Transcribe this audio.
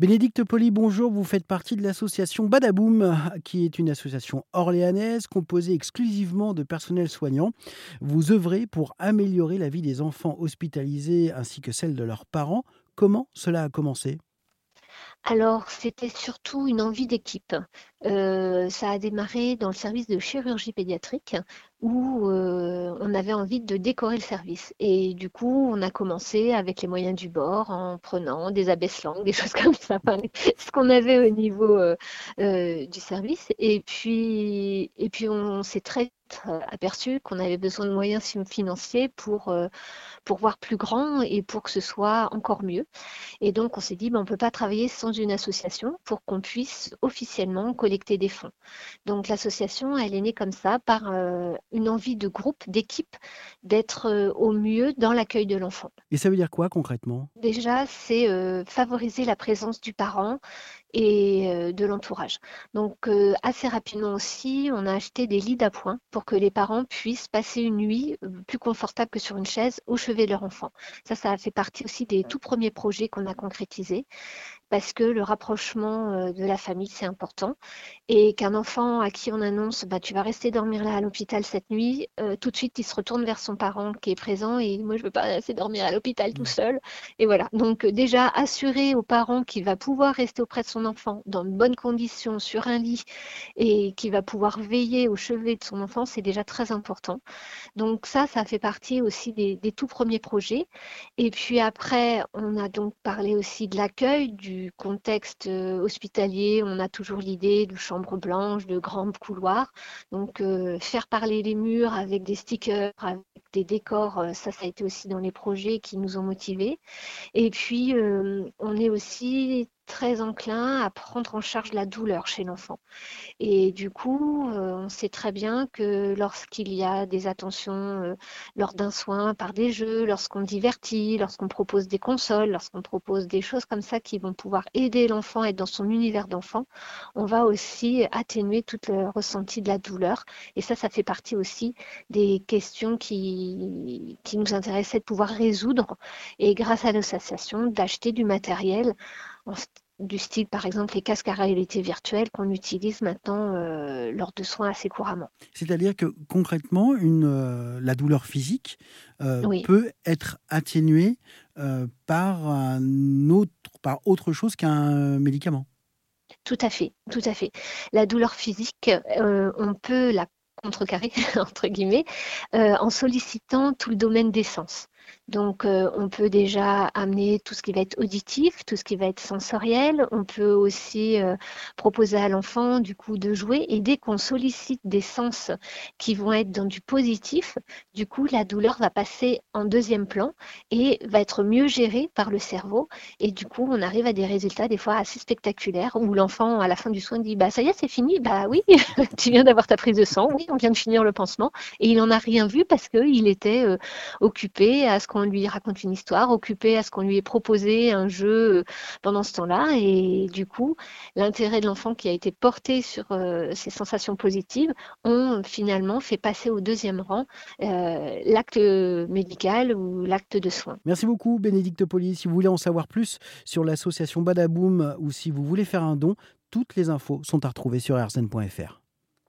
Bénédicte Poli, bonjour. Vous faites partie de l'association Badaboum, qui est une association orléanaise composée exclusivement de personnel soignant. Vous œuvrez pour améliorer la vie des enfants hospitalisés ainsi que celle de leurs parents. Comment cela a commencé? Alors, c'était surtout une envie d'équipe. Euh, ça a démarré dans le service de chirurgie pédiatrique où euh, on avait envie de décorer le service. Et du coup, on a commencé avec les moyens du bord en prenant des abaisse-langues, des choses comme ça, ce qu'on avait au niveau euh, du service. Et puis, et puis on s'est très aperçu qu'on avait besoin de moyens financiers pour, pour voir plus grand et pour que ce soit encore mieux. Et donc, on s'est dit, ben, on ne peut pas travailler sans une association pour qu'on puisse officiellement collecter des fonds. Donc, l'association, elle est née comme ça par une envie de groupe, d'équipe, d'être au mieux dans l'accueil de l'enfant. Et ça veut dire quoi concrètement? Déjà, c'est favoriser la présence du parent et de l'entourage. Donc assez rapidement aussi, on a acheté des lits d'appoint pour que les parents puissent passer une nuit plus confortable que sur une chaise au chevet de leur enfant. Ça, ça a fait partie aussi des tout premiers projets qu'on a concrétisés parce que le rapprochement de la famille, c'est important. Et qu'un enfant à qui on annonce, bah, tu vas rester dormir là à l'hôpital cette nuit, tout de suite, il se retourne vers son parent qui est présent et moi, je veux pas rester dormir à l'hôpital tout mmh. seul. Et voilà. Donc, déjà, assurer aux parents qu'il va pouvoir rester auprès de son enfant dans de bonnes conditions sur un lit et qui va pouvoir veiller au chevet de son enfant, c'est déjà très important. Donc ça, ça fait partie aussi des, tout premiers projets. Et puis après, on a donc parlé aussi de l'accueil, du contexte euh, hospitalier. On a toujours l'idée de chambres blanches, de grands couloirs. Donc euh, faire parler les murs avec des stickers, avec des décors, euh, ça, ça a été aussi dans les projets qui nous ont motivés. Et puis, on est aussi très enclin à prendre en charge la douleur chez l'enfant. Et du coup, euh, on sait très bien que lorsqu'il y a des attentions euh, lors d'un soin par des jeux, lorsqu'on divertit, lorsqu'on propose des consoles, lorsqu'on propose des choses comme ça qui vont pouvoir aider l'enfant à être dans son univers d'enfant, on va aussi atténuer tout le ressenti de la douleur. Et ça, ça fait partie aussi des questions qui, qui nous intéressaient de pouvoir résoudre. Et grâce à l'association, d'acheter du matériel du style par exemple les casques à réalité virtuelle qu'on utilise maintenant euh, lors de soins assez couramment. C'est-à-dire que concrètement, une, euh, la douleur physique euh, peut être atténuée par, un autre, par autre chose qu'un médicament. Tout à fait, tout à fait. La douleur physique, on peut la contrecarrer, entre guillemets, en sollicitant tout le domaine des sens. Donc, euh, on peut déjà amener tout ce qui va être auditif, tout ce qui va être sensoriel. On peut aussi euh, proposer à l'enfant, du coup, de jouer. Et dès qu'on sollicite des sens qui vont être dans du positif, du coup, la douleur va passer en deuxième plan et va être mieux gérée par le cerveau. Et du coup, on arrive à des résultats des fois assez spectaculaires où l'enfant, à la fin du soin, dit Bah, ça y est, c'est fini. Bah oui, tu viens d'avoir ta prise de sang. Oui, on vient de finir le pansement. Et il n'en a rien vu parce qu'il était euh, occupé à ce qu'on lui raconte une histoire, occupé à ce qu'on lui ait proposé un jeu euh, pendant ce temps-là. Et du coup, l'intérêt de l'enfant qui a été porté sur euh, ces sensations positives ont finalement fait passer au deuxième rang euh, l'acte médical ou l'acte de soins. Merci beaucoup, Bénédicte Poli. Si vous voulez en savoir plus sur l'association Badaboom ou si vous voulez faire un don, toutes les infos sont à retrouver sur rsn.fr.